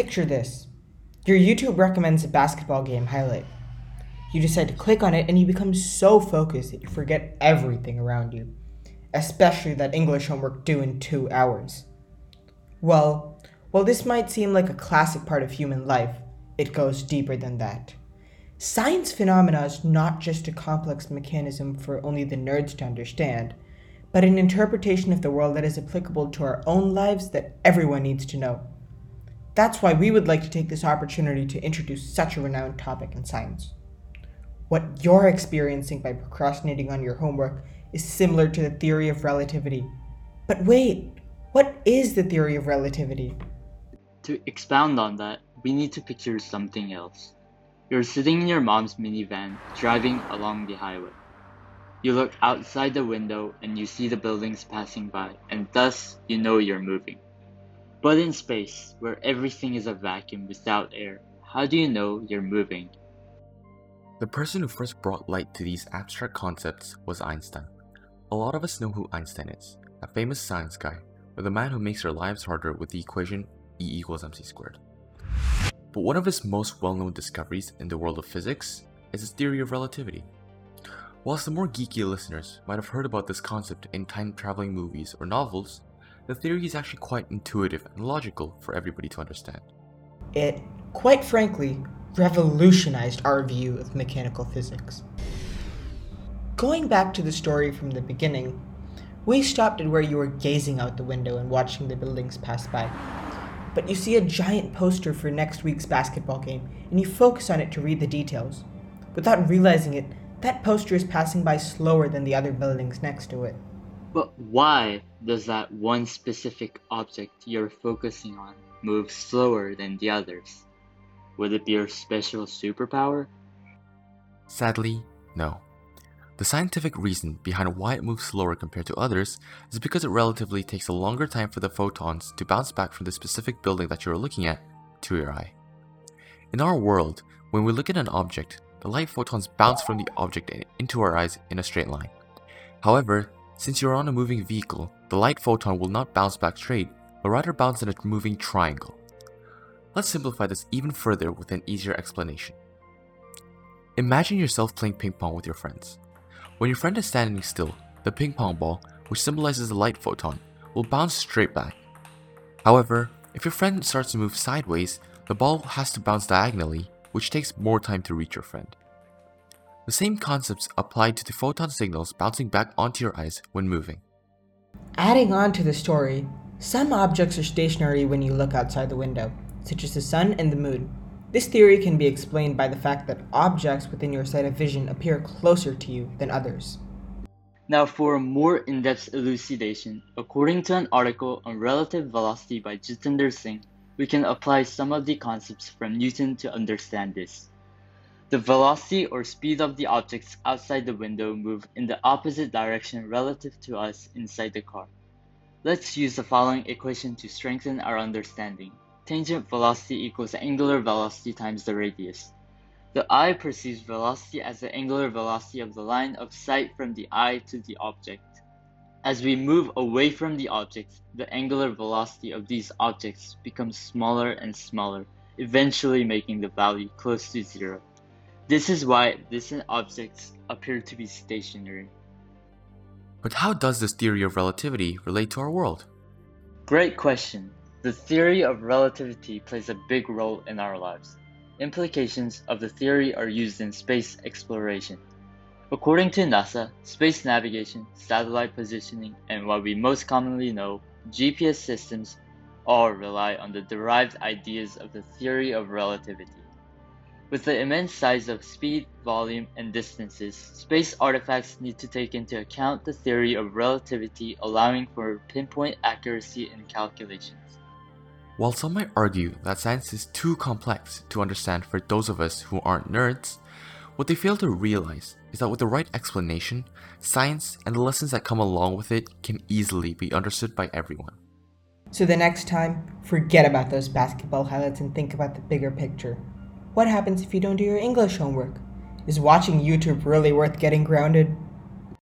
Picture this your YouTube recommends a basketball game highlight. You decide to click on it and you become so focused that you forget everything around you, especially that English homework due in two hours. Well, while this might seem like a classic part of human life, it goes deeper than that. Science phenomena is not just a complex mechanism for only the nerds to understand, but an interpretation of the world that is applicable to our own lives that everyone needs to know. That's why we would like to take this opportunity to introduce such a renowned topic in science. What you're experiencing by procrastinating on your homework is similar to the theory of relativity. But wait, what is the theory of relativity? To expound on that, we need to picture something else. You're sitting in your mom's minivan, driving along the highway. You look outside the window and you see the buildings passing by, and thus you know you're moving. But in space, where everything is a vacuum without air, how do you know you're moving? The person who first brought light to these abstract concepts was Einstein. A lot of us know who Einstein is, a famous science guy, or the man who makes our lives harder with the equation E equals mc squared. But one of his most well known discoveries in the world of physics is his theory of relativity. Whilst the more geeky listeners might have heard about this concept in time traveling movies or novels, the theory is actually quite intuitive and logical for everybody to understand. It, quite frankly, revolutionized our view of mechanical physics. Going back to the story from the beginning, we stopped at where you were gazing out the window and watching the buildings pass by. But you see a giant poster for next week's basketball game, and you focus on it to read the details. Without realizing it, that poster is passing by slower than the other buildings next to it. But why does that one specific object you're focusing on move slower than the others? Would it be your special superpower? Sadly, no. The scientific reason behind why it moves slower compared to others is because it relatively takes a longer time for the photons to bounce back from the specific building that you're looking at to your eye. In our world, when we look at an object, the light photons bounce from the object into our eyes in a straight line. However, since you're on a moving vehicle, the light photon will not bounce back straight, but rather bounce in a moving triangle. Let's simplify this even further with an easier explanation. Imagine yourself playing ping pong with your friends. When your friend is standing still, the ping pong ball, which symbolizes the light photon, will bounce straight back. However, if your friend starts to move sideways, the ball has to bounce diagonally, which takes more time to reach your friend. The same concepts apply to the photon signals bouncing back onto your eyes when moving. Adding on to the story, some objects are stationary when you look outside the window, such as the sun and the moon. This theory can be explained by the fact that objects within your sight of vision appear closer to you than others. Now, for a more in depth elucidation, according to an article on relative velocity by Jitendra Singh, we can apply some of the concepts from Newton to understand this. The velocity or speed of the objects outside the window move in the opposite direction relative to us inside the car. Let's use the following equation to strengthen our understanding. Tangent velocity equals angular velocity times the radius. The eye perceives velocity as the angular velocity of the line of sight from the eye to the object. As we move away from the object, the angular velocity of these objects becomes smaller and smaller, eventually making the value close to zero. This is why distant objects appear to be stationary. But how does this theory of relativity relate to our world? Great question. The theory of relativity plays a big role in our lives. Implications of the theory are used in space exploration. According to NASA, space navigation, satellite positioning, and what we most commonly know, GPS systems, all rely on the derived ideas of the theory of relativity. With the immense size of speed, volume, and distances, space artifacts need to take into account the theory of relativity allowing for pinpoint accuracy in calculations. While some might argue that science is too complex to understand for those of us who aren't nerds, what they fail to realize is that with the right explanation, science and the lessons that come along with it can easily be understood by everyone. So the next time, forget about those basketball highlights and think about the bigger picture. What happens if you don't do your English homework? Is watching YouTube really worth getting grounded?